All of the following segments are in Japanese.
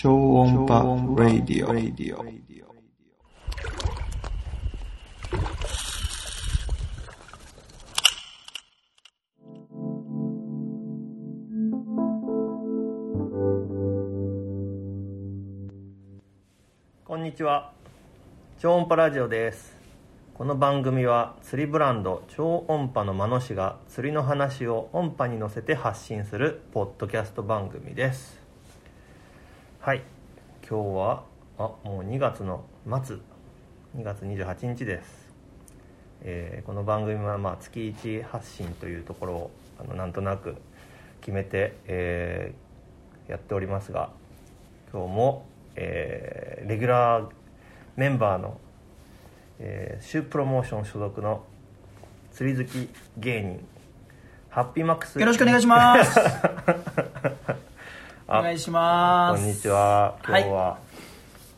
超音波ラディオ。こんにちは。超音波ラジオです。この番組は釣りブランド超音波の間野氏が釣りの話を音波に乗せて発信するポッドキャスト番組ですはい。今日はあもう2月の末。2月28日です、えーこの番組はまあ月1発信というところをあのなんとなく決めて、えーやっておりますが今日も、えーレギュラーメンバーの、えーシュープロモーション所属の釣り好き芸人ハッピーマックス。よろしくお願いします。あお願いします。こんにちは今はい日は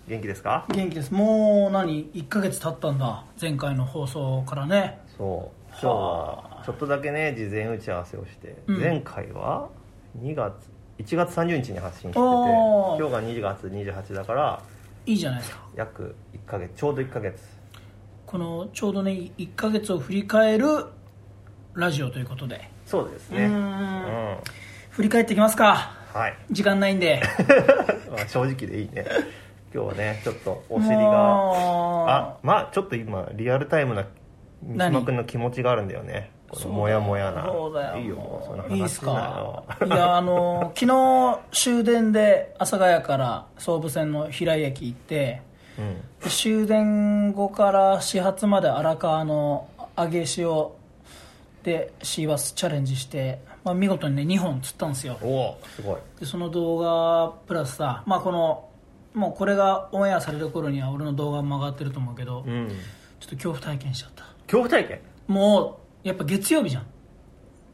元気ですか、元気です。もう何 ?1 ヶ月経ったんだ。前回の放送からね。そう今日はちょっとだけね事前打ち合わせをして、うん前回は2月1月30日に発信してて今日が2月28だからいいじゃないですか。約1ヶ月ちょうど1ヶ月このちょうどね、1ヶ月を振り返るラジオということで。そうですねうーん振り返っていきますか。はい。時間ないんで。まあ正直でいいね。今日はねちょっとお尻があまあちょっと今リアルタイムな三島君の気持ちがあるんだよね。このモヤモヤな。そうだよ。いいよその話いいっすか？よ。いや、あの、昨日終電で阿佐ヶ谷から総武線の平井駅行って、うん。終電後から始発まで荒川の上げ潮でシーバスチャレンジして、まあ、見事にね2本釣ったんですよ。おおすごい。でその動画プラスさ、まあ、このもうこれがオンエアされる頃には俺の動画も上がってると思うけど、うん。ちょっと恐怖体験しちゃった。恐怖体験？もうやっぱ月曜日じゃん。あ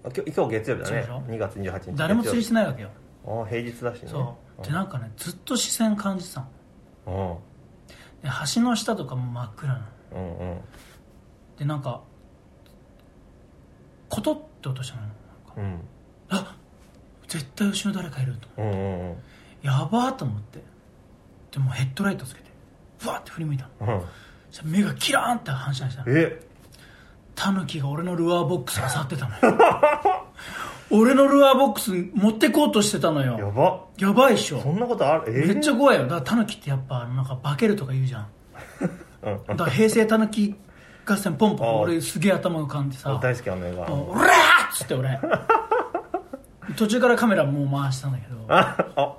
今日今日月曜日だね。そうでしょ？2月28日誰も釣りしてないわけよ。ああ平日だしね。そう。でなんかねずっと視線感じてたの。うん。で橋の下とかも真っ暗なの。うんうん。でなんかコトって音したのうん。あ絶対後ろ誰かいるとうんうんうん。やばーと思って。でもヘッドライトつけてふわって振り向いたの。うん。目がキラーンって反射したの。え？タヌキが俺のルアーボックス漁ってたのよ。俺のルアーボックス持ってこうとしてたのよ。やば。やばいっしょ。そんなことある？えー？めっちゃ怖いよ。だからタヌキってやっぱなんか化けるとか言うじゃん。だから平成タヌキ合戦ポンポン俺すげえ頭浮かんでさ。大好きあの映画。もう「オラー!」っつって俺。途中からカメラもう回したんだけど。ああ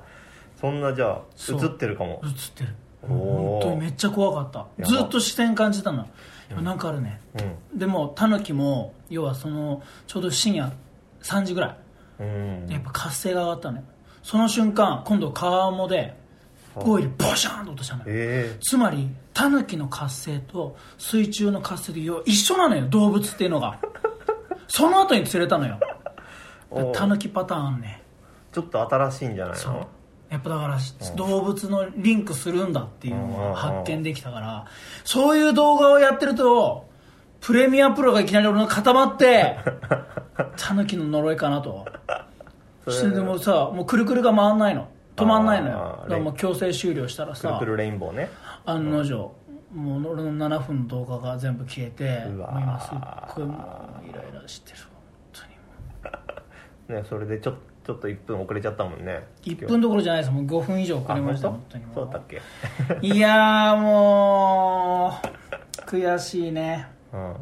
そんなじゃあ映ってるかも。映ってる。本当にめっちゃ怖かった。ずっと視線感じたの。でもなんかあるね、うん。でもタヌキも要はそのちょうど深夜3時ぐらい。うん。やっぱ活性が上がったのよ。その瞬間今度川面でオイルボシャーンと落としたのよ。ええ。つまりタヌキの活性と水中の活性で一緒なのよ動物っていうのが その後に釣れたのよ。おう。タヌキパターンあんね。ちょっと新しいんじゃないそう。のやっぱだから動物のリンクするんだっていうのうんが発見できたからそういう動画をやってるとプレミアプロがいきなり俺の固まってタヌキの呪いかなと。それでもさもうくるくるが回んないの。止まんないのよ。あー。だからもう強制終了したらさくるくるレインボーね。案の定もう俺の7分の動画が全部消えてもう今すっごいもうイライラしてる本当に ねそれでちょちょっと1分遅れちゃったもんね。1分どころじゃないです。もう5分以上遅あれました本当？にそうだったっけ？いやーもう悔しいね。うん。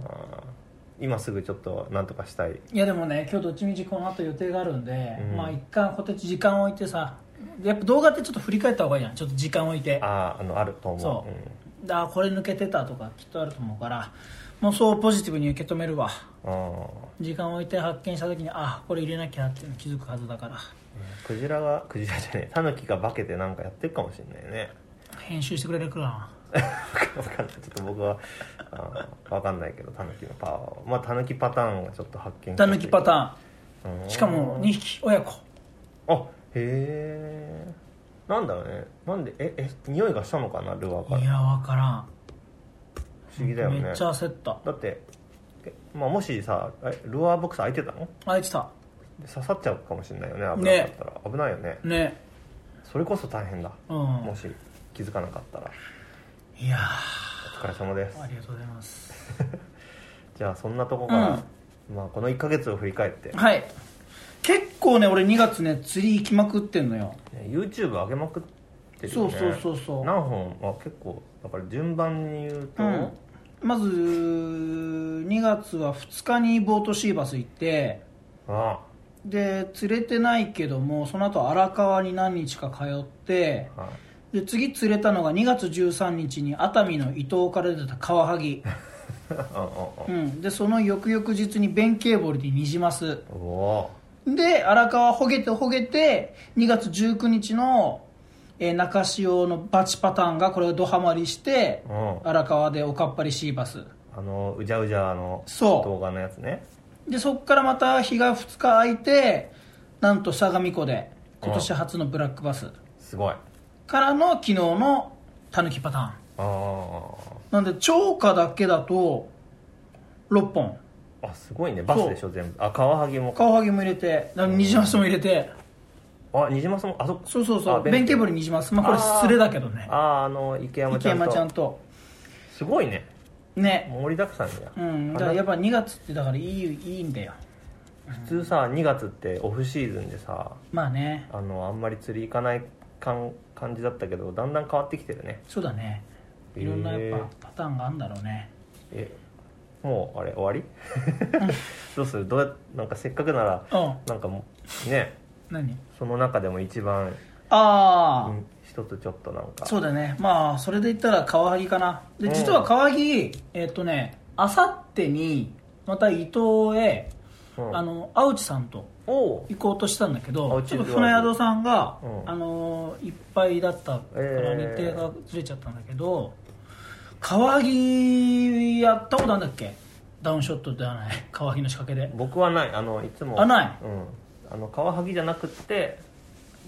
今すぐちょっとなんとかしたい。いやでもね今日どっちみちこの後予定があるんで、うん。まあ一旦こうやって時間を置いてさやっぱ動画ってちょっと振り返った方がいいじゃん。ちょっと時間を置いて。あああのあると思う。そう、だからこれ抜けてたとかきっとあると思うからもうそうポジティブに受け止めるわ。うん、うん時間を置いて発見した時にあこれ入れなきゃっていうの気づくはずだから。クジラがクジラじゃねえタヌキが化けてなんかやってるかもしれないね。編集してくれるかな。わかんない。ちょっと僕はあーわかんないけどタヌキのパワーを。まあタヌキパターンがちょっと発見タヌキパターン。ーンしかも2匹親子。あへえなんだろうね。なんでええ匂いがしたのかな？ルアーから。いや分からん。不思議だよね。めっちゃ焦った。だってえまあ、もしさえルアーボックス開いてたの？あいつた。で刺さっちゃうかもしれないよね危なかったら、危ないよね。ね。それこそ大変だ、うん。もし気づかなかったら。いやお疲れ様です。ーありがとうございます。じゃあそんなとこから、まあ、この1ヶ月を振り返って、ねはい結構ね俺2月ね釣り行きまくってんのよ。YouTube 上げまくってるよね。そうそうそうそう。何本、まあ、結構だから順番に言うと、うん。まず2月は2日にボートシーバス行ってあ。で釣れてないけどもその後荒川に何日か通ってあはい。で次釣れたのが2月13日に熱海の伊東から出たカワハギ、あああうん、でその翌々日に弁慶堀でニジマスおおで荒川ほげてほげて2月19日の、えー中潮のバチパターンがこれがドハマりしてーうん。荒川でおかっぱりシーバス。あのうじゃうじゃのそう。動画のやつね。でそこからまた日が2日空いてなんと相模湖で今年初のブラックバス。すごい。あからの昨日のたぬきパターン。あなんで超過だけだと6本あすごいね。バスでしょ全部。あカワハギも。カワハギも入れてニジマスも入れて。あニジマスもあそそうそうそう。あ弁慶堀ニジマス。まあこれスレだけどね。あああの池山ち池ゃんと。山ちゃんと。すごいね。ね。盛りだくさんじゃうん。だからやっぱ2月ってだからいいいいんだよ。普通さ2月ってオフシーズンでさまあね。あのあんまり釣り行かない感感じだったけどだんだん変わってきてるね。そうだね。いろんなやっぱパターンがあるんだろうね。えもうあれ終わり？どうする？どうやなんかせっかくならうん。なんかもうね。何？その中でも一番ああ、うん一つちょっとなんか。そうだね。まあそれで言ったらカワハギかな。でうん。実はカワハギえっとねあさってにまた伊東へ、うん。あの青内さんと行こうとしたんだけどちょっと船宿さんが、うん。あのいっぱいだったからえー。日程がずれちゃったんだけど、カワハギやったことあるんだっけ？ダウンショットではないカワハギの仕掛けで。僕はない。あのいつも。あない？うん。あのカワハギじゃなくって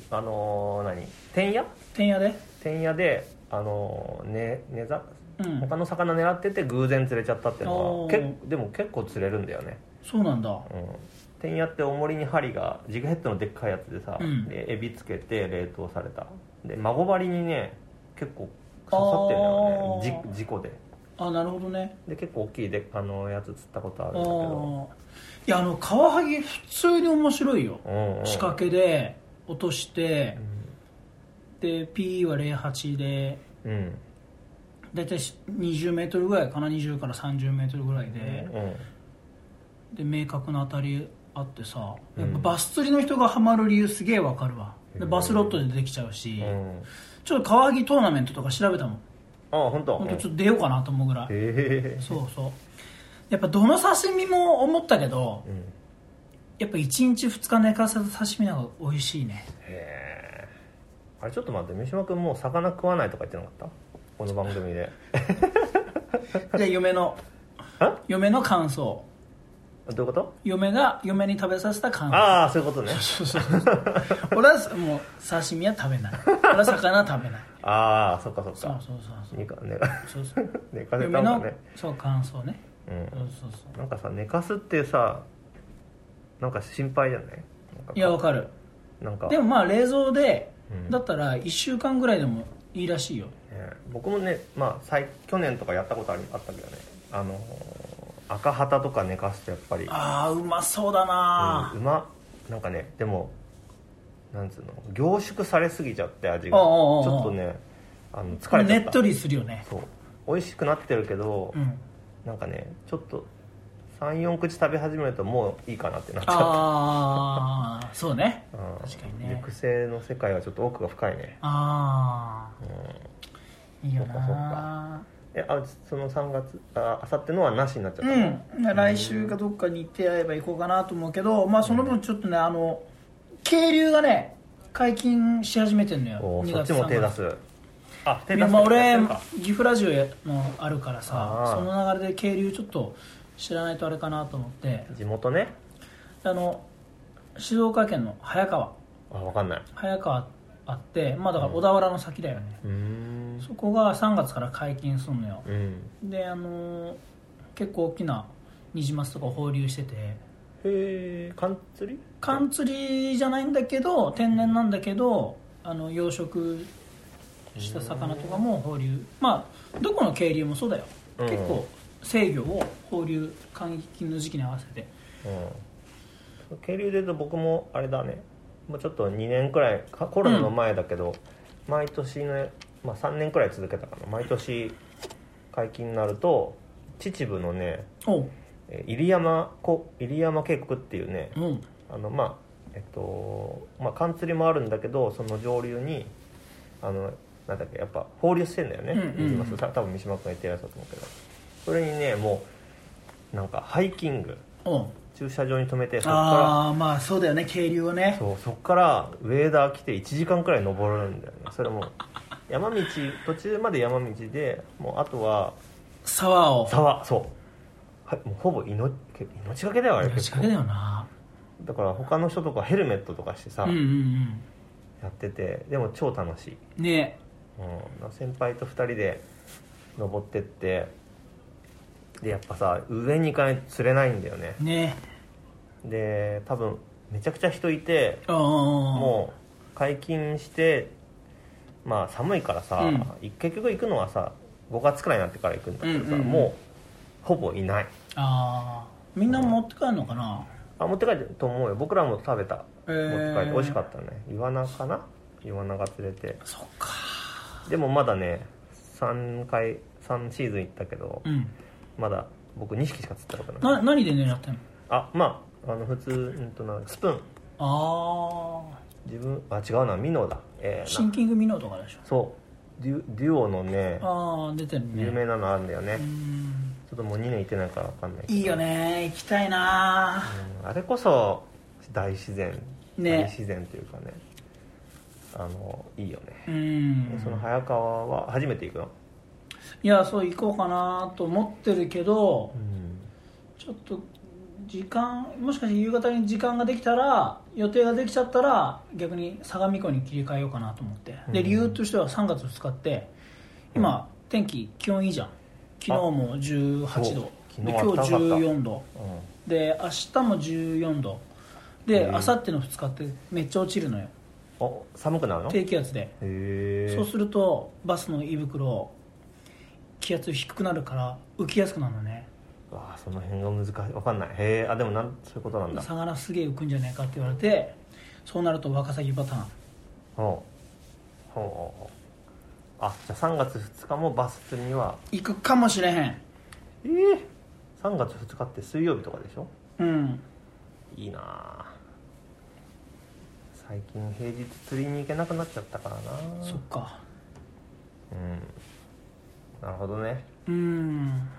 あのー何？天屋天屋で？天屋であのーねねざうん。他の魚狙ってて偶然釣れちゃったっていうのはけでも結構釣れるんだよね。そうなんだ。うん。天屋って重りに針がジグヘッドのでっかいやつでさ、うん。でエビつけて冷凍された。で孫針にね結構刺さってるんね。じ事故で。あなるほどね。で結構大きいであのやつ釣ったことああるんだけど。ー。いやあのカワハギ普通に面白いよ。うんうん。仕掛けで落として、で P は08で。うん。うん大体20メートルぐらいかな。20から30メートルぐらいで、うんで明確な当たりあってさ。うんやっぱバス釣りの人がハマる理由すげえわかるわでうんバスロットでできちゃうし、うん。ちょっとカワハギトーナメントとか調べたもん。あ本当？本当ちょっと出ようかなと思うぐらい。へえそうそう。やっぱどの刺身も思ったけどうん。やっぱ1日2日寝かせた刺身の方が美味しいね。へえ。あれちょっと待って三島君もう魚食わないとか言ってなかった？この番組で。で嫁のあ？嫁 の感想どういうこと？嫁が嫁に食べさせた感。想ああそういうことね。俺はもう刺身は食べない。俺は魚は食べない。ああそっかそっそうかそうそうそう。寝か寝そうそう。寝かせたんだね。そう感想ね。うん。そうそうそう。なんかさ寝かすってさなんか心配じゃない？いやわかる。なんか。でもまあ冷蔵で、うん。だったら1週間ぐらいでもいいらしいよ。ね僕もね、まあ、最去年とかやったことありあったけどね。あのー赤旗とか寝かすとやっぱり。ああうまそうだな。うんうま。なんかねでもなんつうの凝縮されすぎちゃって味が。ちょっとねあの疲れちゃった。ねっとりするよね。そう。美味しくなってるけど、うん。なんかねちょっと34口食べ始めるともういいかなってなっちゃうああそうね。うん。確かにね。熟成の世界はちょっと奥が深いね。あうん。あいいよそっかそっなえあその3月ああさってのはなしになっちゃったうん。来週かどっかに行って会えば行こうかなと思うけどまあその分ちょっとねあの渓流がね解禁し始めてんのよ。2月おそっちも手3月出す。あ手い出すやまあ俺岐阜ラジオもあるからさその流れで渓流ちょっと知らないとあれかなと思って。地元ね。あの静岡県の早川。あ分かんない。早川あってまあだから小田原の先だよね、うーんそこが3月から解禁するのよ。うん。であのー結構大きなニジマスとか放流してて。へえ缶釣り？缶釣りじゃないんだけど天然なんだけどあの養殖した魚とかも放流。まあどこの渓流もそうだよ、うん。結構制御を放流換気の時期に合わせて。うん。渓流で言うと僕もあれだね。もうちょっと2年くらいかコロナの前だけど、毎年ね、まあ、3年くらい続けたかな。毎年解禁になると秩父のね入山こ入山渓谷っていうねうん。あのまあえっとまあ冠釣りもあるんだけどその上流にあのなんだっけやっぱ放流してんだよね、うんうんうん。多分三島君が言ってるやつだと思うけど。それにねもうなんかハイキング。駐車場に止めてそこかああまあそうだよね渓流はね。らそうそこからウェーダー来て1時間くらい登るんだよね。それも山道途中まで山道でもうあとは沢を。沢そう。はいもうほぼ命命がけだよあれ。命がけだよな。だから他の人とかヘルメットとかしてさ、うんうんうん。やっててでも超楽しい、ね。うん、先輩と2人で登ってってでやっぱさ上に行かないと釣れないんだよね。ね。で多分めちゃくちゃ人いてもう解禁してまあ寒いからさ、うん。い結局行くのはさ5月くらいになってから行くんだけどさ、うんうんうん。もうほぼいない。ああみんな持って帰るのかな？あ持って帰ってると思うよ。僕らも食べた。えー。持って帰って。美味しかったね。イワナかな？イワナが釣れて。そっか。でもまだね3回3シーズン行ったけどうん。まだ僕2匹しか釣ったことない。な何で狙ってんの？あまああの普通うんとなスプーン。ああ自分あ違うなミノだ。えーな。シンキングミノとかでしょ。そう。デュデュオのねああ出てるね。有名なのあるんだよね。うん。ちょっともう2年行ってないから分かんないけど。いいよね行きたいな。うんあれこそ大自然、ね。大自然というかね。あのいいよね、うん。その早川は初めて行くの？いやそう行こうかなと思ってるけどうん。ちょっと時間もしかして夕方に時間ができたら予定ができちゃったら逆に相模湖に切り替えようかなと思って。でうん。理由としては3月2日って今天気気温いいじゃん。昨日も18度。で今日暖かかった。14度。うん。で明日も14度。で明後日の2日ってめっちゃ落ちるのよ。お寒くなるの？へ低気圧で。え。そうするとバスの胃袋気圧低くなるから浮きやすくなるのねああその辺が難しい。分かんない。へえあでもなんそういうことなんだ。魚すげえ浮くんじゃないかって言われてそうなるとワカサギパターン。ほう。ほうほうほう。あじゃあ3月2日もバス釣りには。行くかもしれへん。ええ3月2日って水曜日とかでしょ？うん。いいなあ。最近平日釣りに行けなくなっちゃったからなそっか。うん。なるほどね。うん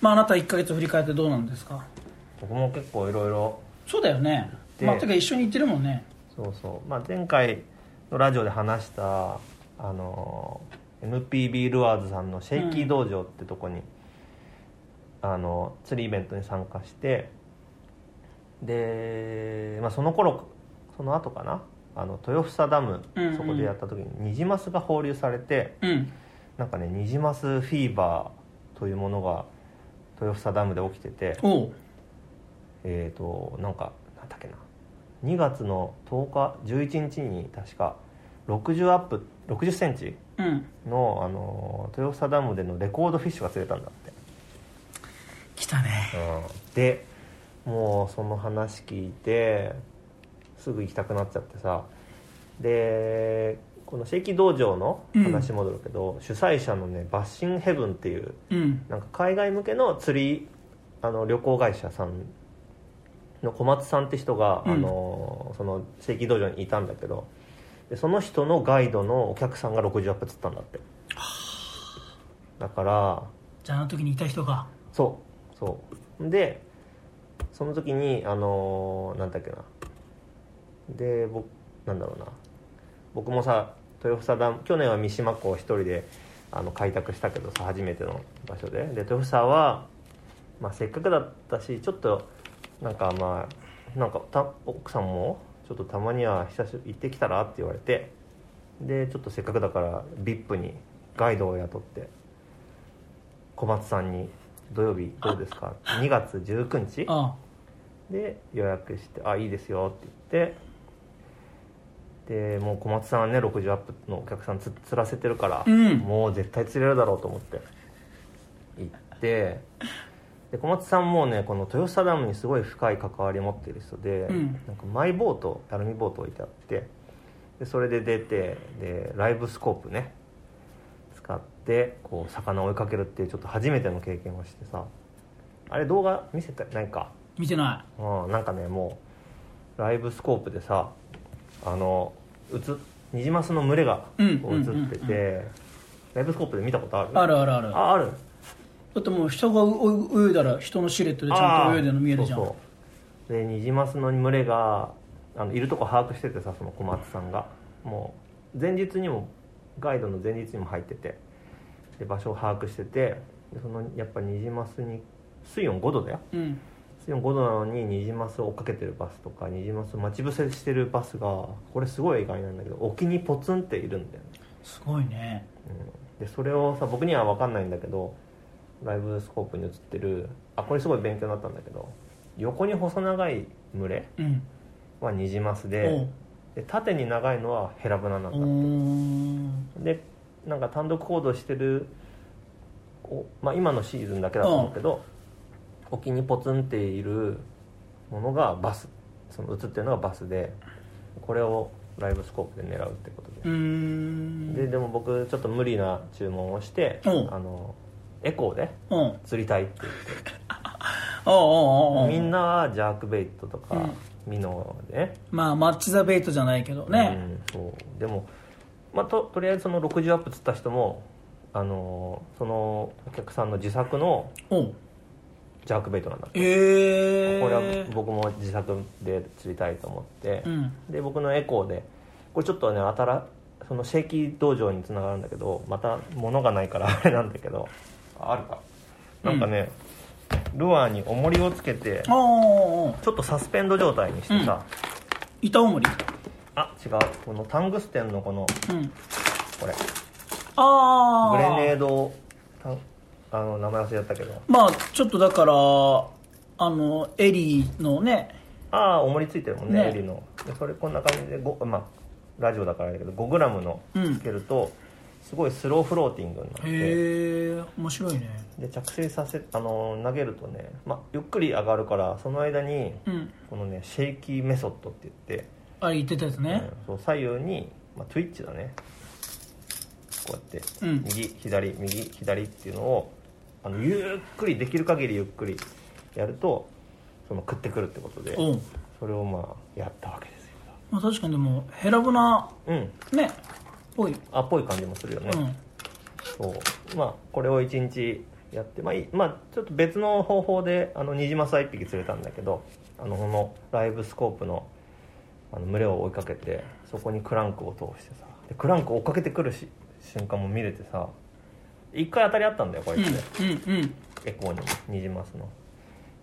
まああなた1ヶ月振り返ってどうなんですか？僕も結構いろいろそうだよね。でまあてか一緒に行ってるもんね。そうそう、まあ、前回のラジオで話したあの MPB ルアーズさんのシェイキー道場ってとこに、あの釣りイベントに参加してで、まあ、その頃その後かな？あの豊房ダム、うんうん。そこでやった時にニジマスが放流されてうん。なんかねニジマスフィーバーというものが豊房ダムで起きててえー、となんかなんだっけな。2月の10日11日に確か60アップ6 0センチうん。の、あの豊房ダムでのレコードフィッシュが釣れたんだって、来たね。うん、でもうその話聞いてすぐ行きたくなっちゃってさ。でこの正規道場の話戻るけど、主催者のねバッシンヘブンっていううん。なんか海外向けの釣りあの旅行会社さんの小松さんって人が、うん。あのその正規道場にいたんだけどでその人のガイドのお客さんが60アップ釣ったんだって。だからじゃああの時にいた人が。そうそう。でその時にあのなんだっけな。で僕なんだろうな。僕もさ豊房ダム去年は三島港を一人であの開拓したけどさ初めての場所で。で豊房は、まあ、せっかくだったしちょっとなんかまあなんかた奥さんもちょっとたまには久しぶり行ってきたらって言われて。でちょっとせっかくだから VIP にガイドを雇って小松さんに「土曜日どうですか?」2月19日？あ。で予約して「あいいですよ」って言ってでもう小松さんはね60アップのお客さんつ釣らせてるから、うん。もう絶対釣れるだろうと思って。行ってで小松さんもねこの豊洲ダムにすごい深い関わりを持ってる人で、うん。なんかマイボートアルミボート置いてあってでそれで出てでライブスコープね使ってこう魚を追いかけるっていうちょっと初めての経験をしてさあれ動画見せてないか？見てなうん、なんかねもうライブスコープでさあの映ニジマスの群れがうんこう映ってて、ライブスコープで見たことある？いあるあるある。だあある。ってもう人がう泳いだら人のシルエットでちゃんと泳いでるの見えるじゃん。そうそう。でニジマスの群れがあのいるとこ把握しててさその小松さんが。もう前日にもガイドの前日にも入ってて。で場所を把握してて。でそのやっぱニジマスに水温5度だよ。うん水温5度なのにニジマスを追っかけてるバスとかニジマスを待ち伏せしてるバスがこれすごい意外なんだけど沖にポツンっているんだよね、すごいね。うん、でそれをさ僕には分かんないんだけどライブスコープに映ってるあこれすごい勉強になったんだけど横に細長い群れうん。はニジマスおでう。で縦に長いのはヘラブナなんだおー。でなんか単独行動してる、おまあ、今のシーズンだけだと思うけど、沖にポツンっているものがバス。その映ってるのがバスでこれをライブスコープで狙うってことでででも僕ちょっと無理な注文をしてあおう。のエコーで釣りたいって言っておうおうおうみんなはジャークベイトとか、うん。ミノで。ねまあマッチ・ザ・ベイトじゃないけどね、うん、そう。でも、まあ、ととりあえずその60アップ釣った人もあのそのお客さんの自作のジャークベイトなんだって。ええこれは僕も自作で釣りたいと思って、うん。で僕のエコーで。これちょっとねあたらそのシェイキー道場につながるんだけどまた物がないからあれなんだけど。ああるか。なんかね、ルアーに重りをつけてちょっとサスペンド状態にしてさ、板重り？あ違う。このタングステンのこのうん。これ。ああグレネードあの名前忘れちゃったけど。まあちょっとだからあのエリーのねああ重りついてるもんねね。エリの。でそれこんな感じでごまあラジオだからだけど 5g のうん。つけると、すごいスローフローティングになってへえ面白いね。で着水させあの投げるとね、まあ、ゆっくり上がるからその間にうん。このねシェイキーメソッドって言って、あれ言ってたやつね。うんそう左右に、まあ、トゥイッチだね。こうやって、うん。右左右左っていうのをあのゆっくりできる限りゆっくりやるとその食ってくるってことでおうそれをまあやったわけですよ。まあ確かにでもヘラブナうん。ねぽい。あっぽい感じもするよね、うん。そう。まあこれを1日やってまあいい、まあ、ちょっと別の方法であのニジマスは1匹釣れたんだけどあのこのライブスコープのあの群れを追いかけてそこにクランクを通してさでクランク追っかけてくるし瞬間も見れてさ一回当たりあったんだよこいつ。で、うんうんうん。エコーにもニジマスの。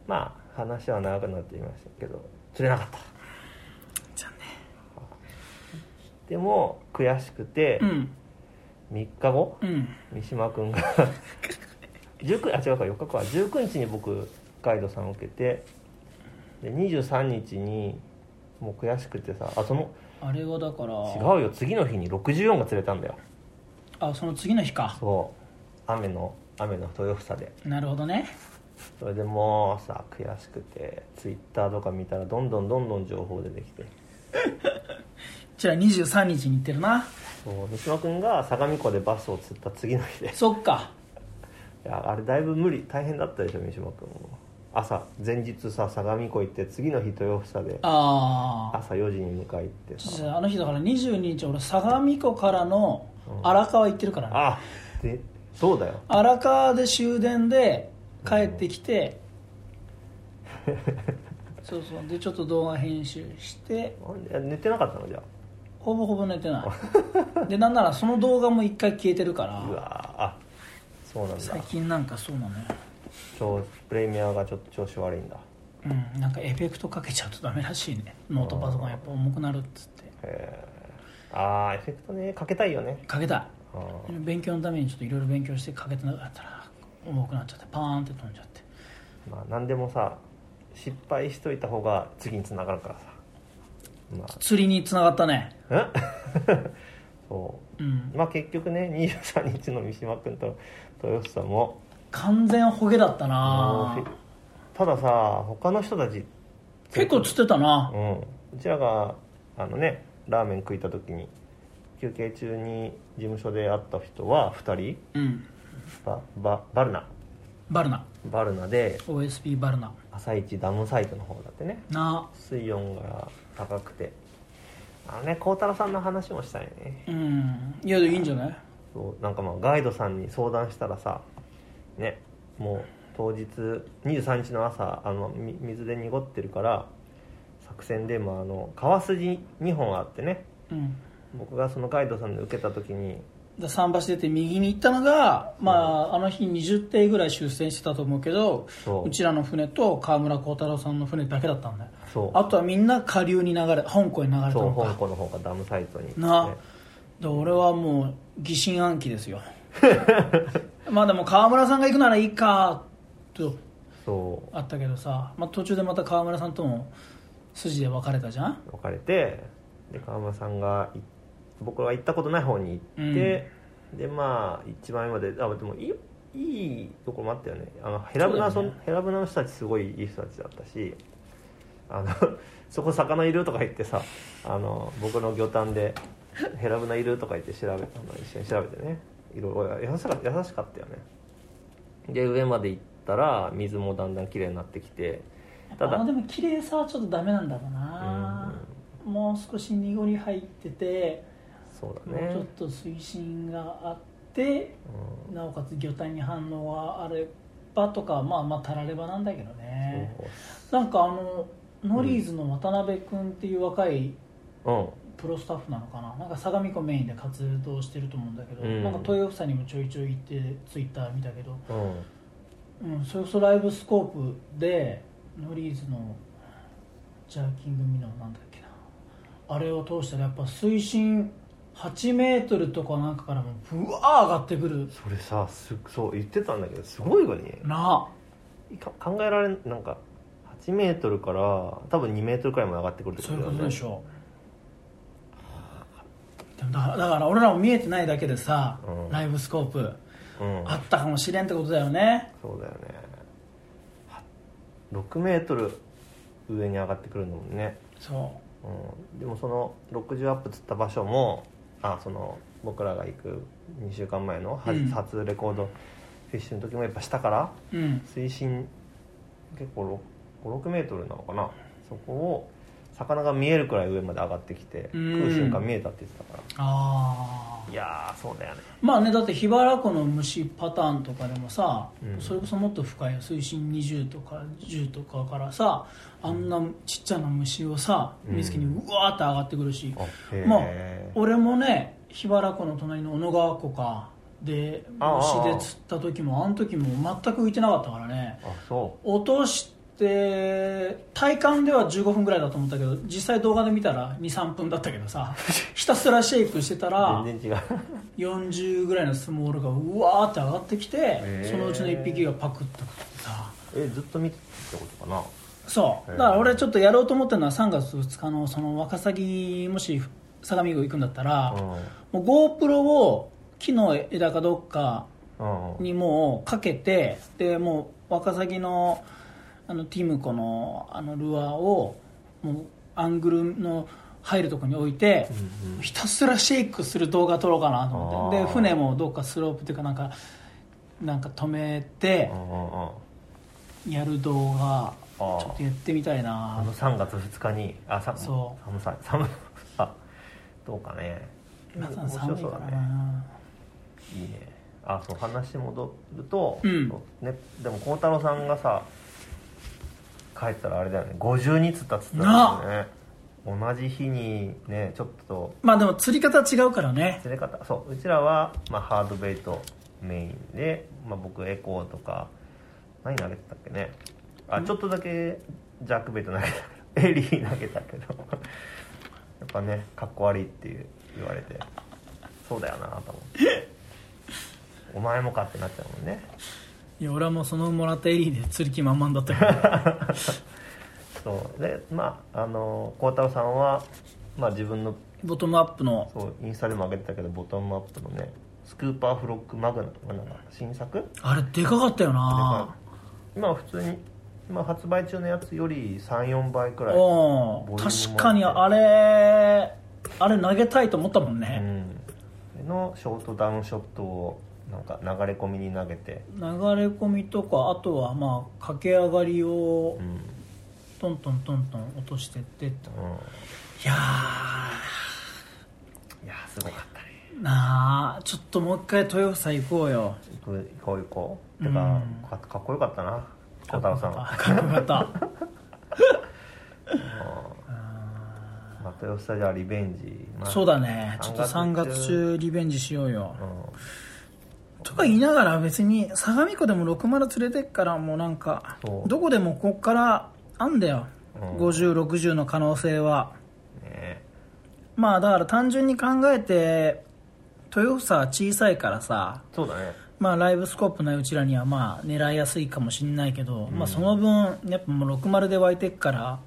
まあ話は長くなっていましたけど釣れなかった。残でも悔しくて念3日後、うん。うん三島君が 19あ違うか4日か。19日に僕ガイドさんを受けてで23日にもう悔しくてさあそのあれはだから違うよ。次の日に64が釣れたんだよ。あその次の日か。そう雨の雨の豊房で。なるほどね。それでもうさ悔しくてツイッターとか見たらどんどんどんどん情報出てきて。じゃあ23日に行ってるな。そう。三島君が相模湖でバスを釣った次の日で。そっか。いやあれだいぶ無理。大変だったでしょ三島君も。朝前日さ相模湖行って次の日豊房で。ああ朝4時に迎え行ってさ。ああの日だから22日俺相模湖からの荒川行ってるからね。あでそうだよ。荒川で終電で帰ってきて、そうそう。でちょっと動画編集して寝てなかったの？じゃほぼほぼ寝てない。でなんならその動画も一回消えてるかあうらわー。あそうなんだ。最近なんかそうなのよ。調プレミアがちょっと調子悪いんだ。うん。なんかエフェクトかけちゃうとダメらしいね。ノートパソコンやっぱ重くなるっつって。へえああエフェクトね。かけたいよね。かけたい勉強のためにちょっといろいろ勉強してかけてなかったら重くなっちゃってパーンって飛んじゃって。まあ何でもさ失敗しといた方が次につながるからさ。まあ。釣りにつながったね。え？そう。うん。まあ結局ね23日の三島君と豊洲さんも。完全ホゲだったもなたださ他の人たち結構釣ってたな。うん。うちらがあのねラーメン食いた時に休憩中に事務所で会った人は2人？うん。バババルナ。バルナ。バルナで。OSP バルナ。朝一ダムサイトの方だってね。な。水温が高くて。あのね孝太郎さんの話もしたいね。うん。いやでいいんじゃない？そう。なんかまあガイドさんに相談したらさねもう当日23日の朝あのみ水で濁ってるから作戦でもあの川筋2本あってね。うん僕がそのガイドさんで受けた時にで桟橋出て右に行ったのが、まあ、あの日20艇ぐらい出船してたと思うけどそう。うちらの船と川村幸太郎さんの船だけだったんだよ。あとはみんな下流に流れ香港に流れたそう香港の方がダムサイトに、な。で俺はもう疑心暗鬼ですよ。まあでも川村さんが行くならいいかと。そう。あったけどさ、まあ、途中でまた川村さんとも筋で別れたじゃん。別れてで川村さんがい僕は行ったことない方に行って、でまあ一番上まであでもいいいいところもあったよね。あのヘラブナね。ヘラブナの人たちすごいいい人たちだったしあの そこ魚いるとか言ってさあの僕の魚探でヘラブナいるとか言って調べあの一緒に調べてね。いろいろ優しか優しかったよね。で上まで行ったら水もだんだん綺麗になってきてただでも綺麗さはちょっとダメなんだろうな、もう少し濁り入っててそうだね。ちょっと水深があってうん。なおかつ魚体に反応があればとかまあまあたらればなんだけどね。なんかあのノリーズの渡辺君っていう若いうん。プロスタッフなのかな。なんか相模湖メインで活動してると思うんだけど、うん。なんか豊夫さんにもちょいちょい行ってツイッター見たけど、うん。うん、それこそライブスコープでノリーズのジャーキングミノなんだっけな。あれを通したらやっぱ水深8メートルとかなんかからもブワー上がってくる。それさすそう言ってたんだけどすごいよね。なか考えられんなんか8メートルから多分2メートルくらいも上がってくるってそういうことでしょょでもだだから俺らも見えてないだけでさ、うん。ライブスコープうん。あったかもしれんってことだよね。そうだよね。は6メートル上に上がってくるんだもんね、そう。ん、でもその60アップ釣った場所もあその僕らが行く2週間前のはうん。初レコードフィッシュの時もやっぱ下からううん。水深結構56メートルなのかな。そこを魚が見えるくらい上まで上がってきてうん。食う瞬間見えたって言ってたから。ああいやーそうだよね。まあねだって桧原湖の虫パターンとかでもさ、うん。それこそもっと深い水深20とか10とかからさあんなちっちゃな虫をさうん。水木にうわーって上がってくるし、あへー。まあ俺もね桧原湖の隣の小野川湖かで虫で釣った時もあの時も全く浮いてなかったからね。あそ落として体感では15分ぐらいだと思ったけど実際動画で見たら23分だったけどさ ひたすらシェイクしてたらう全然違う。40ぐらいのスモールがうわーって上がってきて、ー。そのうちの1匹がパクッと食ってさ。えずっと見てたことかな？そう。だから俺ちょっとやろうと思ってるのは3月2日のそのワカサギもし相模湖行くんだったら、もう GoPro を木の枝かどっかうんうん。にもうかけてでもうワカサギのあのティムコのあのルアーをもうアングルの入るところに置いて、うんうん。ひたすらシェイクする動画撮ろうかなと思って。で船もどっかスロープっていうかなんかなんか止めてやる動画ちょっとやってみたいあなの3月2日にあさそ寒さ寒さ どうかね。皆さん面寒いから白そうだね。な、いいね。あそう話戻ると、うん。ね、でも孝太郎さんがさ帰ったらあれだよね。52つったっつったんだよね。同じ日にねちょっと。まあでも釣り方違うからね。釣れ方。そう。うちらは、まあ、ハードベイトメインで、まあ、僕エコーとか何投げてたっけね。あちょっとだけジャックベイト投げたけど。エリー投げたけど。やっぱねかっこ悪いっていう言われて。そうだよなと思って。お前もかってなっちゃうもんねいや俺はもうそのもらったエリーで釣り気満々だったけど。そう。でまああの孝太郎さんは、まあ、自分のボトムアップの。そうインスタでも上げてたけどボトムアップのねスクーパーフロックマグナムなんか新作？あれでかかったよな。今普通に今発売中のやつより34倍くらい、確かにあれあれ投げたいと思ったもんうね、ん、のショートダウンショットをなんか流れ込みに投げて、流れ込みとかあとはまあ駆け上がりをうん。トントントントン落としてってとうん、いやいやすごかったね。ーなあちょっともう一回豊房行こうよ。行く行こう行こう。てか、うん。かかっこよかったな。孝太郎さん。はかっこよかった。またよさじゃあリベンジ、まあそうだね。ちょっと3 3月月中リベンジしようよ。うとか言いながら別に相模湖でも60連れてっからもうなんかそう。どこでもこっからあんだよ、うん。5060の可能性は。んねまあだから単純に考えて豊房は小さいからさそうだね。まあライブスコープないうちらにはまあ狙いやすいかもしれないけど、まあその分やっぱもう60で湧いてっから、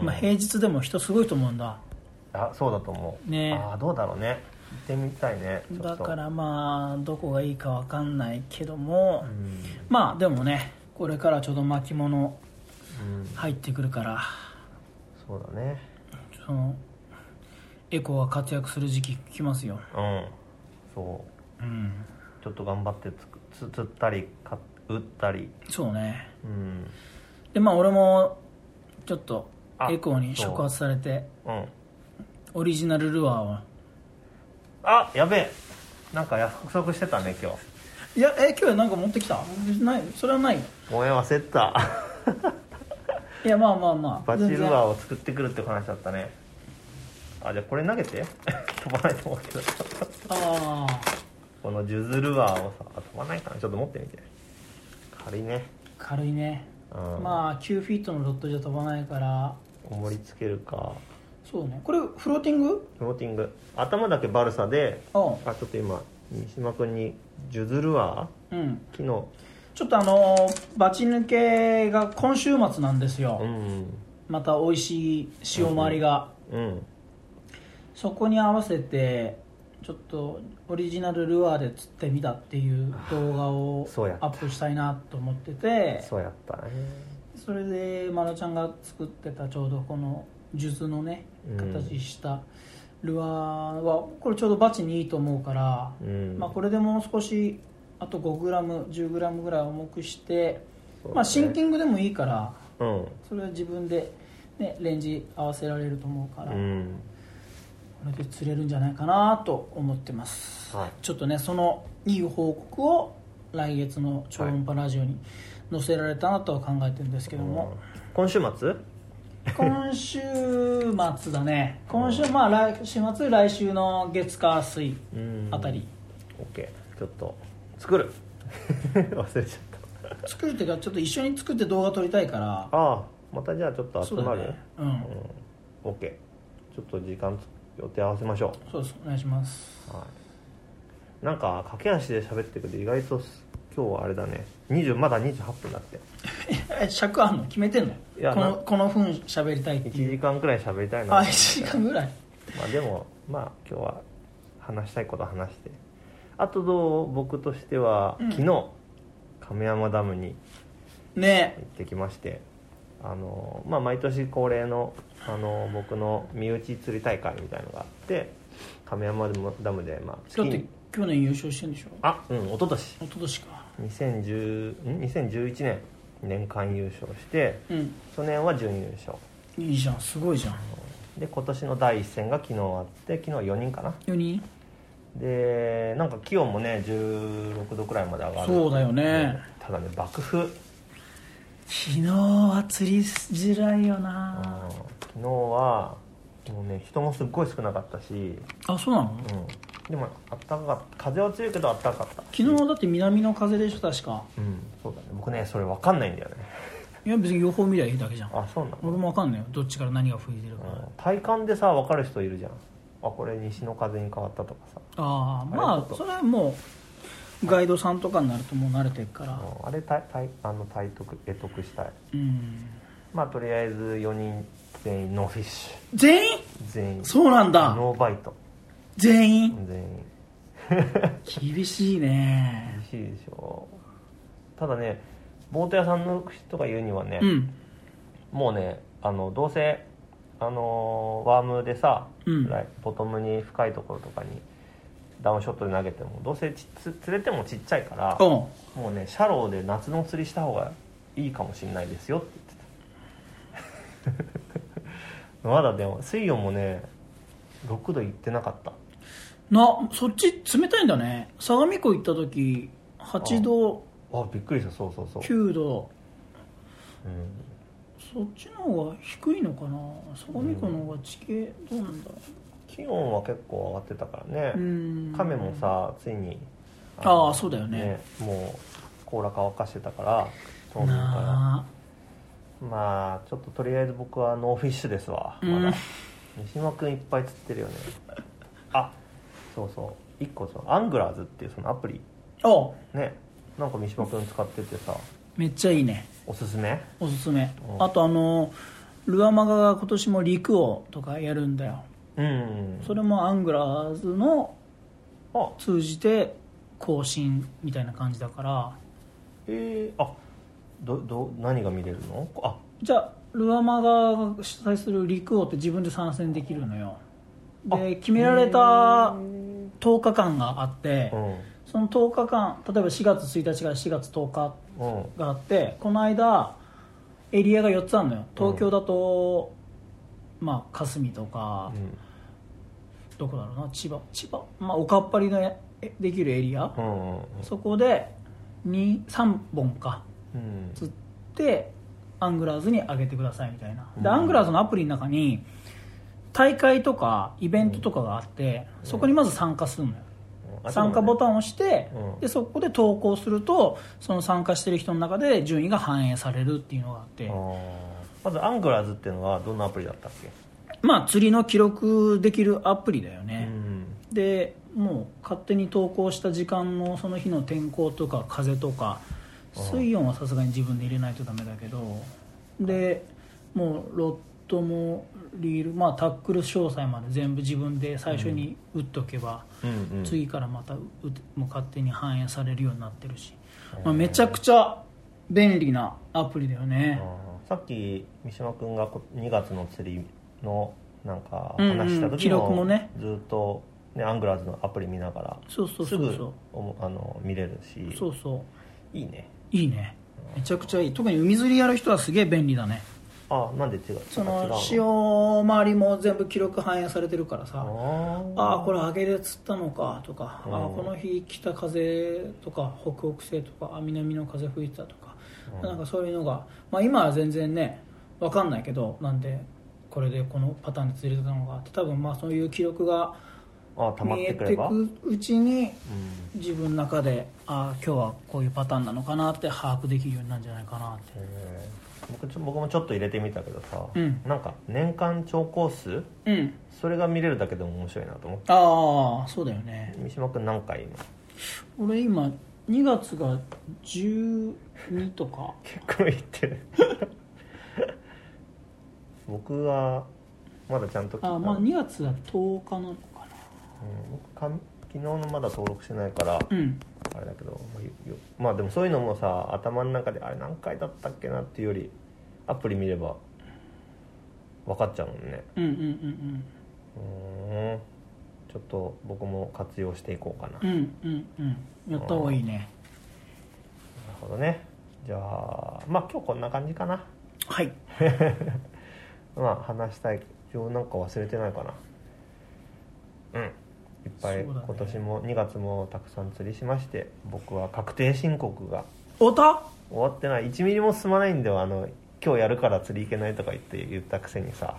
うん。まあ平日でも人すごいと思うんだ。あそうだと思う。ねああどうだろうね。行ってみたいねだからまあどこがいいかわかんないけども、うん、まあでもねこれからちょうど巻物うん、入ってくるから。そうだね。そのエコが活躍する時期来ますよ。うん。そう。うん。ちょっと頑張ってつ釣ったりか打ったり。そうね。うん。でまあ俺もちょっとあエコに触発されてうん。オリジナルルアーをあやべえ。なんか約束してたね今日。いやえ今日なんか持ってきた？ないそれはない。ごめん忘れてた。いやまあまあまあ。バチルアーを作ってくるって話だったね。あじゃあこれ投げて。飛ばないと思うけど。ああこのジュズルアーをさあ飛ばないかな。ちょっと持ってみて。軽いね。軽いね。うん。まあ9フィートのロッドじゃ飛ばないから。重りつけるかそうね。これフローティング？フローティング。頭だけバルサでああ。ちょっと今西島君にジュズルアーうん。昨日。ちょっとあのーバチ抜けが今週末なんですよ、うんまた美味しい塩回りが、うんそこに合わせてちょっとオリジナルルアーで釣ってみたっていう動画をアップしたいなと思ってて。そうやったね。それでまなちゃんが作ってたちょうどこの術のねうん。形したルアーはこれちょうどバチにいいと思うから、うん。まあ、これでもう少しあと 5g10g ぐらい重くして、まあ、シンキングでもいいからうん。それは自分で、ね、レンジ合わせられると思うから、こうん。れで釣れるんじゃないかなと思ってます、はい。ちょっとねそのいい報告を来月の超音波ラジオに載せられたなとは考えてるんですけども、今週末？今週末だね。今週まあ来週末来週の月火水うん。あたり。OK ちょっと作る。忘れちゃっ作るっていうかちょっと一緒に作って動画撮りたいから。たああまたじゃあちょっと集まる？そうだね。うん、うん。OK ちょっと時間予定合わせましょそうです。お願いします。うはい。なんか駆け足で喋ってるけど意外と今日はあれだね。20まだ28分だって。え尺あんの？決めてんの？いやなこのこの分喋りたいって1いう。時間くらい喋りたいな。あ1時間ぐらい？まあでもまあ今日は話したいこと話して。あとどう？僕としては、うん。昨日亀山ダムにね。行ってきまして。あの、まあ、毎年恒例のあの僕の身内釣り大会みたいのがあって亀山ダムで、まあ、だって去年優勝してんでしょ？あうん一昨年。一昨年か2010ん？2011年。年間優勝してうん。去年は準優勝。いいじゃんすごいじゃん。で今年の第一戦が昨日あって昨日は4人かな。4人？でなんか気温もね16度くらいまで上がる。そうだよね。ただね爆風。昨日は釣りづらいよな。うん。昨日はもうね人もすっごい少なかったし、あそうなの？うん、でもあったかかった。風は強いけどあったかかった。昨日だって南の風でしょ確か。うんそうだね。僕ねそれ分かんないんだよね。いや別に予報見りゃいいだけじゃん。あそうなの、俺も分かんないよ。どっちから何が吹いてるか、うん体感でさ分かる人いるじゃん。あこれ西の風に変わったとかさ。あああれちょっと。まあそれはもうガイドさんとかになるともう慣れてるから。うんあれ体体あの体得得得したい。うん。まあとりあえず4人全員ノーフィッシ全員？ュ全員。そうなんだ。ノーバイト全員？全員。厳しいね。厳しいでしょ。ただねボート屋さんの人が言うにはね、うん。もうねあのどうせあのワームでさ、うん。ボトムに深いところとかにダウンショットで投げてもどうせちつ釣れてもちっちゃいからうん。もうねシャローで夏の釣りした方がいいかもしれないですよって言ってた。まだでも水温もね6度いってなかったなそっち冷たいんだね。相模湖行った時8度。あびっくりした。そうそうそう、9度。うん、そっちの方が低いのかな？相模湖の方が地形どうなんだろ気温は結構上がってたからね、亀もさついにあのあそうだよね。もう甲羅乾かしてたから冬眠かなあ。まあちょっととりあえず僕はノーフィッシュですわ。まだ、うん。三島君いっぱい釣ってるよね。あそうそう。一個そのアングラーズっていうそのアプリ。あお。ね。なんか三島君使っててさ。めっちゃいいね。おすすめ？おすすめ。うん。あとあのルアマガが今年も陸王とかやるんだよ。うんそれもアングラーズのあ。通じて更新みたいな感じだから。えー、あどど何が見れるの？あ。じゃあルアマガが主催する陸王って自分で参戦できるのよ。で決められた10日間があってうん。その10日間例えば4月1日から4月10日うんがあってこの間エリアが4つあるのよ。東京だと、まあ霞とか、どこだろうな。千葉千葉、まあ、おかっぱりのえできるエリア、そこで3本か。うん。釣ってアングラーズに上げてくださいみたいな。で、うん。アングラーズのアプリの中に大会とかイベントとかがあって、そこにまず参加するのよ、参加ボタンを押して、うん。でそこで投稿するとその参加してる人の中で順位が反映されるっていうのがあって、まずアングラーズっていうのはどんなアプリだったっけ？まあ釣りの記録できるアプリだようね、ん。でもう勝手に投稿した時間のその日の天候とか風とか水温はさすがに自分で入れないとダメだけどでもうロッドもリール、まあ、タックル詳細まで全部自分で最初に打っとけば、うんうん次からまたもう勝手に反映されるようになってるし、まあ、めちゃくちゃ便利なアプリだよね。さっき三島君がこ2月の釣りのなんかうんうん話した時も,、記録もね。ずっと、ね、アングラーズのアプリ見ながらそうそうすぐそう。そうおもあの見れるし。そうそう。いいね。いいね。めちゃくちゃいい。特に海釣りやる人はすげえ便利だねあなんで違う？その潮周りも全部記録反映されてるからさ。あー。ああこれ上げで釣ったのかとか、うん。ああこの日北風とか北北西とかあ南の風吹いてたとか、うん。なんかそういうのが、まあ、今は全然ね分かんないけどなんでこれでこのパターンで釣れてたのかって。多分まあそういう記録が見えててくうちにうん。自分の中でああ今日はこういうパターンなのかなって把握できるようになるんじゃないかなって僕ちょ僕もちょっと入れてみたけどさ、うん。なんか年間超コースうん。それが見れるだけでも面白いなと思って。ああそうだよね。三島君何回今？俺今2月が12とか。結構いってる。僕はまだちゃんとあまあ2月は10日なのかうん僕か昨日のまだ登録してないからなうんあれだけどまあでもそういうのもさ頭の中であれ何回だったっけなっていうよりアプリ見れば分かっちゃうもんね。うんうんうんうーん。ちょっと僕も活用していこうかな、うんうんうん。うんやった方がいいね。なるほどね。じゃあまあ今日こんな感じかな。はい。まあ話したい今日なんか忘れてないかな。うんいっぱい、そうだね。今年も2月もたくさん釣りしまして僕は確定申告が。おた？終わってない。1ミリも進まないんだよ。あの今日やるから釣り行けないとか言って言ったくせにさ。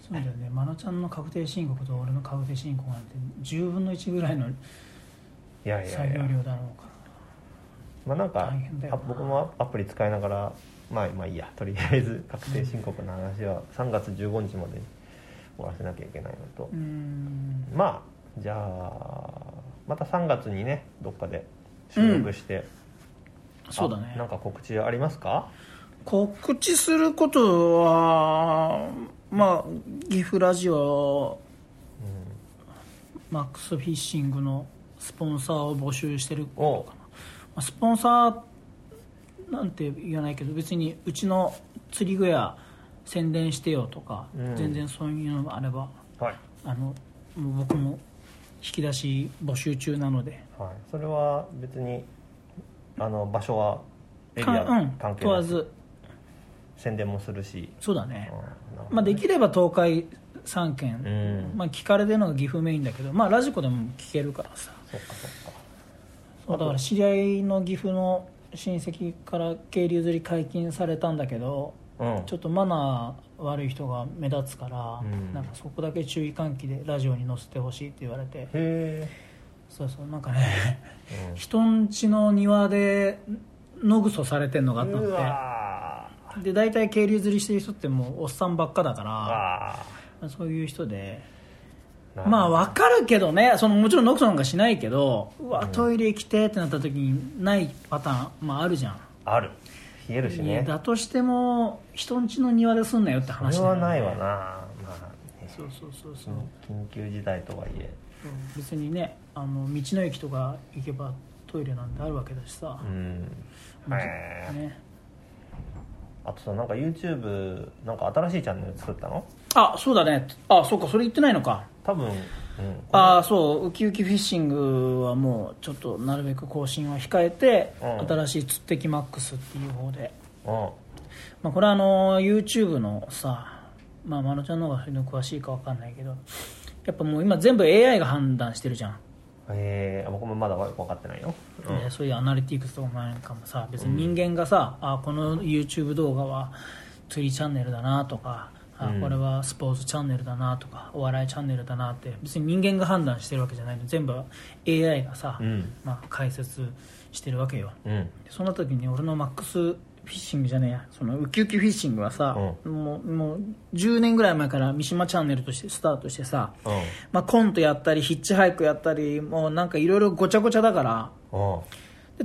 そうだよね。まなちゃんの確定申告と俺の確定申告なんて10分の1ぐらいのいやいや作業量だろうかまあなんか大変だよな。あ僕もアプリ使いながらまあまあいいや。とりあえず確定申告の話は3月15日までに終わらせなきゃいけないのと、うーん。まあじゃあまた3月にねどっかで収録して、そうだね。あなんか告知ありますか？告知することはまあ岐阜ラジオ、マックスフィッシングのスポンサーを募集してる。お。まあスポンサーなんて言わないけど別にうちの釣り具屋宣伝してよとか、うん。全然そういうのがあればはい、あのもう僕も引き出し募集中なので。はい、それは別にあの場所はエリア関係なく。問わず。宣伝もするし、そうだね。うん、なるほどまあ、できれば東海3県、うん。まあ、聞かれてるのが岐阜メインだけど、まあ、ラジコでも聞けるからさ。そっかそっか。そうだから知り合いの岐阜の親戚から渓流釣り解禁されたんだけどうん。ちょっとマナー悪い人が目立つから、うん。なんかそこだけ注意喚起でラジオに載せてほしいって言われて。そうそうなんかねうん。人ん家の庭で野ぐそされてんのがあったんうでわで大体渓流釣りしてる人ってもうおっさんばっかだかー。らそういう人で。ーまあ分かるけどねそのもちろんノクソなんかしないけどうわトイレ来てってなった時にないパターン、まあ、あるじゃん、ある冷えるしね。だとしても人ん家の庭ですんなよってそ話ね。れはないわな。まあね。そうそうそうそう。緊急事態とはいえ。別にねあの道の駅とか行けばトイレなんてあるわけだしさ、うん。まあへー。ね、あとさなんか YouTube なんか新しいチャンネル作ったの？あそうだね。あそうかそれ言ってないのか。多分うんああそうウキウキフィッシングはもうちょっとなるべく更新は控えて、うん。新しい釣ってきマックスっていう方で、うん。まあ、これはあの YouTube のさまあまのちゃんの方がそういうの詳しいか分かんないけどやっぱもう今全部 AI が判断してるじゃん、えー、僕もまだ分かってないよ、うん。ねそういうアナリティクスとかなんかもさ別に人間がさ、あこの YouTube 動画は釣りチャンネルだなとかあうん。これはスポーツチャンネルだなとかお笑いチャンネルだなって別に人間が判断してるわけじゃないの。全部 AI がさ、うん。まあ、解説してるわけよ。うん。でその時に俺のマックスフィッシングじゃねえや。そのウキウキフィッシングはさ、もうもう10年ぐらい前から三島チャンネルとしてスタートしてさ、うん。まあ、コントやったりヒッチハイクやったりもうなんかいろいろごちゃごちゃだから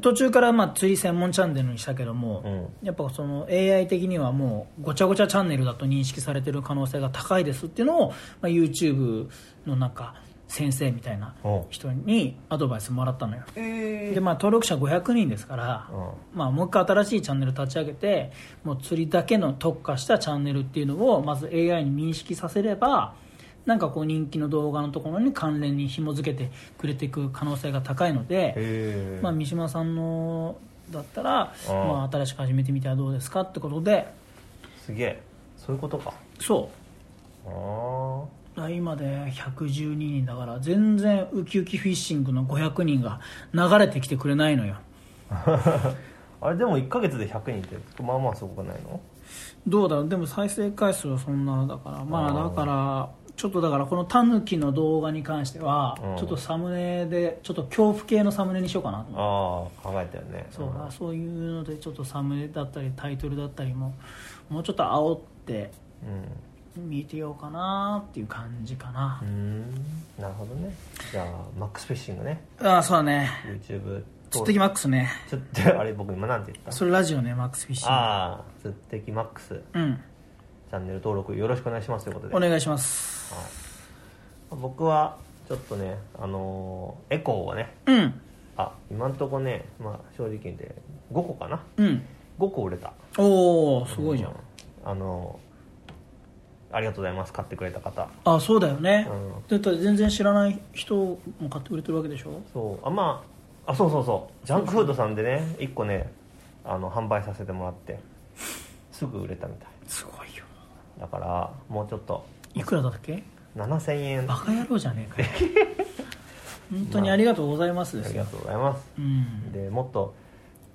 途中からまあ釣り専門チャンネルにしたけども、うん。やっぱその AI 的にはもうごちゃごちゃチャンネルだと認識されてる可能性が高いですっていうのを、まあ、YouTube のなんか先生みたいなうん。人にアドバイスもらったのよ。えでまあ登録者500人ですから、うまあ、もう一回新しいチャンネル立ち上げてもう釣りだけの特化したチャンネルっていうのをまず AI に認識させればなんかこう人気の動画のところに関連に紐付けてくれていく可能性が高いので、まあ、三島さんのだったら、うん。まあ、新しく始めてみてはどうですかってことで。すげえ。そういうことか。そああう今で112人だから全然ウキウキフィッシングの500人が流れてきてくれないのよ。あれでも1か月で100人ってまあまあすごくないの？どうだろう。でも再生回数はそんなだからまあだからちょっとだからこのタヌキの動画に関してはうん。ちょっとサムネでちょっと恐怖系のサムネにしようかなとああ考えたよね。そうだそういうのでちょっとサムネだったりタイトルだったりももうちょっと煽って見てようかなっていう感じかな。うんうん。なるほどね。じゃあマックスフィッシングね。ああそうだね。YouTube 釣っマックスね。ちょっとあれ僕今なんて言った？それラジオねマックスフィッシンああ釣ってきマックス。グうんチャンネル登録よろしくお願いしますということで。お願いします。はい。僕はちょっとねあのーエコーをね。うん。あ今んとこね、まあ、正直言って5個かな。うん。5個売れた。おおすごいじゃん、うあのありがとうございます。買ってくれた方。あそうだよね、うだって全然知らない人も買ってくれてるわけでしょ？そう。あまああそうそうそう。ジャンクフードさんでね1個ねあの販売させてもらってすぐ売れたみたい。すごいよだからもうちょっと。いくらだっけ？7000円。バカ野郎じゃねえかよ。本当にありがとうございますですよ、ありがとうございます。うん。でもっと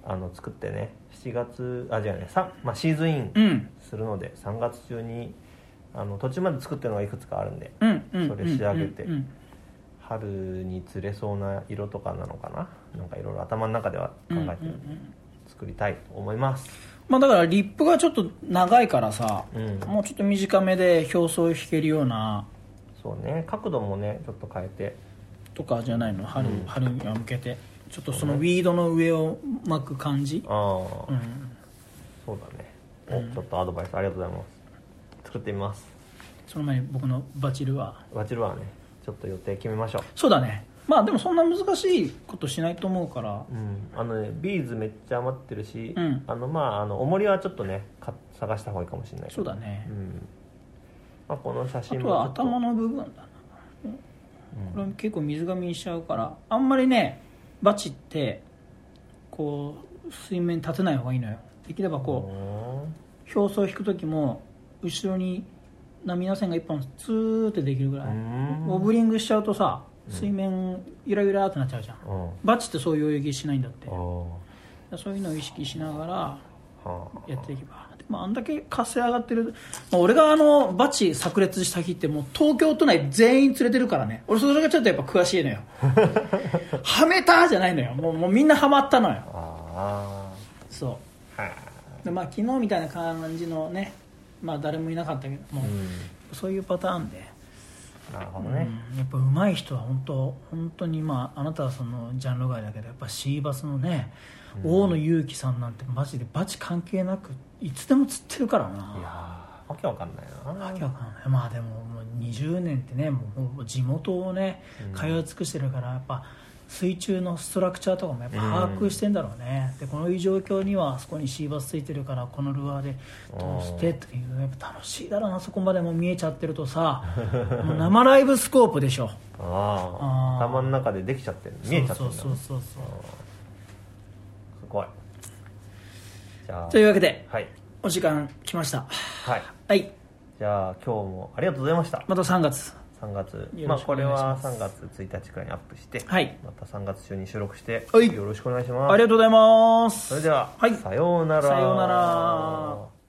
あの作ってね。7月あじゃあね。さ、まあ、シーズンインうん。するので3月中にあの途中まで作ってるのがいくつかあるんでうんうんそれ仕上げてうんうん。春に釣れそうな色とかなのかな？なんかいろいろ頭の中では考えてうんうんうん。作りたいと思いますまあだからリップがちょっと長いからさ、うん。もうちょっと短めで表層を引けるようなそうね。角度もねちょっと変えて。とかじゃないの？春,、うん。春に向けて。ちょっとそのウィードの上を巻く感じ、ああ、うん、そうだね。おちょっとアドバイスありがとうございます。作ってみます。その前に僕のバチルは？バチルはねちょっと予定決めましょそうだねまあでもそんな難しいことしないと思うから。ううん。あのねビーズめっちゃ余ってるし、うん。あのまああの重りはちょっとねか探した方がいいかもしれないそうだね。うん。まあ、この写あ真とはちょっと。頭の部分だな。これ結構水上にしちゃうからあんまりねバチってこう水面立てない方がいいのよ。できればこう表層を引く時も後ろに波線が一本ツーってできるぐらい。うん。ウォブリングしちゃうとさ水面ゆらゆらってなっちゃうじゃん。うん。うんバチってそういう泳ぎしないんだって。そういうのを意識しながらはあ。やっていけば。でもあんだけ活性上がってる、まあ俺があのバチ炸裂した日ってもう東京都内全員釣れてるからね。俺それがちょっとやっぱ詳しいのよ。はめたじゃないのよ。もうもうみんなはまったのよ。あそう。でまあ昨日みたいな感じのねまあ誰もいなかったけども、うそういうパターンで、んなるほどね、うん。やっぱ上手い人は本当本当にまああなたはそのジャンル外だけどやっぱシーバスのね、大野祐樹さんなんてマジでバチ関係なくいつでも釣ってるからな。いやーわけわかんないな。わけわかんない。まあでももう20年ってねもう地元をねうん。通い尽くしてるからやっぱ水中のストラクチャーとかもやっぱ把握してんだろうね、でこの状況にはあそこにシーバスついてるからこのルアーで通してというやっぱ楽しいだろうなそこまでもう見えちゃってるとさもう生ライブスコープでしょ。ああ頭の中でできちゃってる。見えちゃってるそうそうそうそうすごい。じゃあ。というわけではい。お時間来ました。はい。はい。じゃあ今日もありがとうございました。また3月3月まあこれはお願いします。3月1日くらいにアップして、はい。また3月中に収録してはい。よろしくお願いします。ありがとうございます。それでは、はい。さようなら。さようなら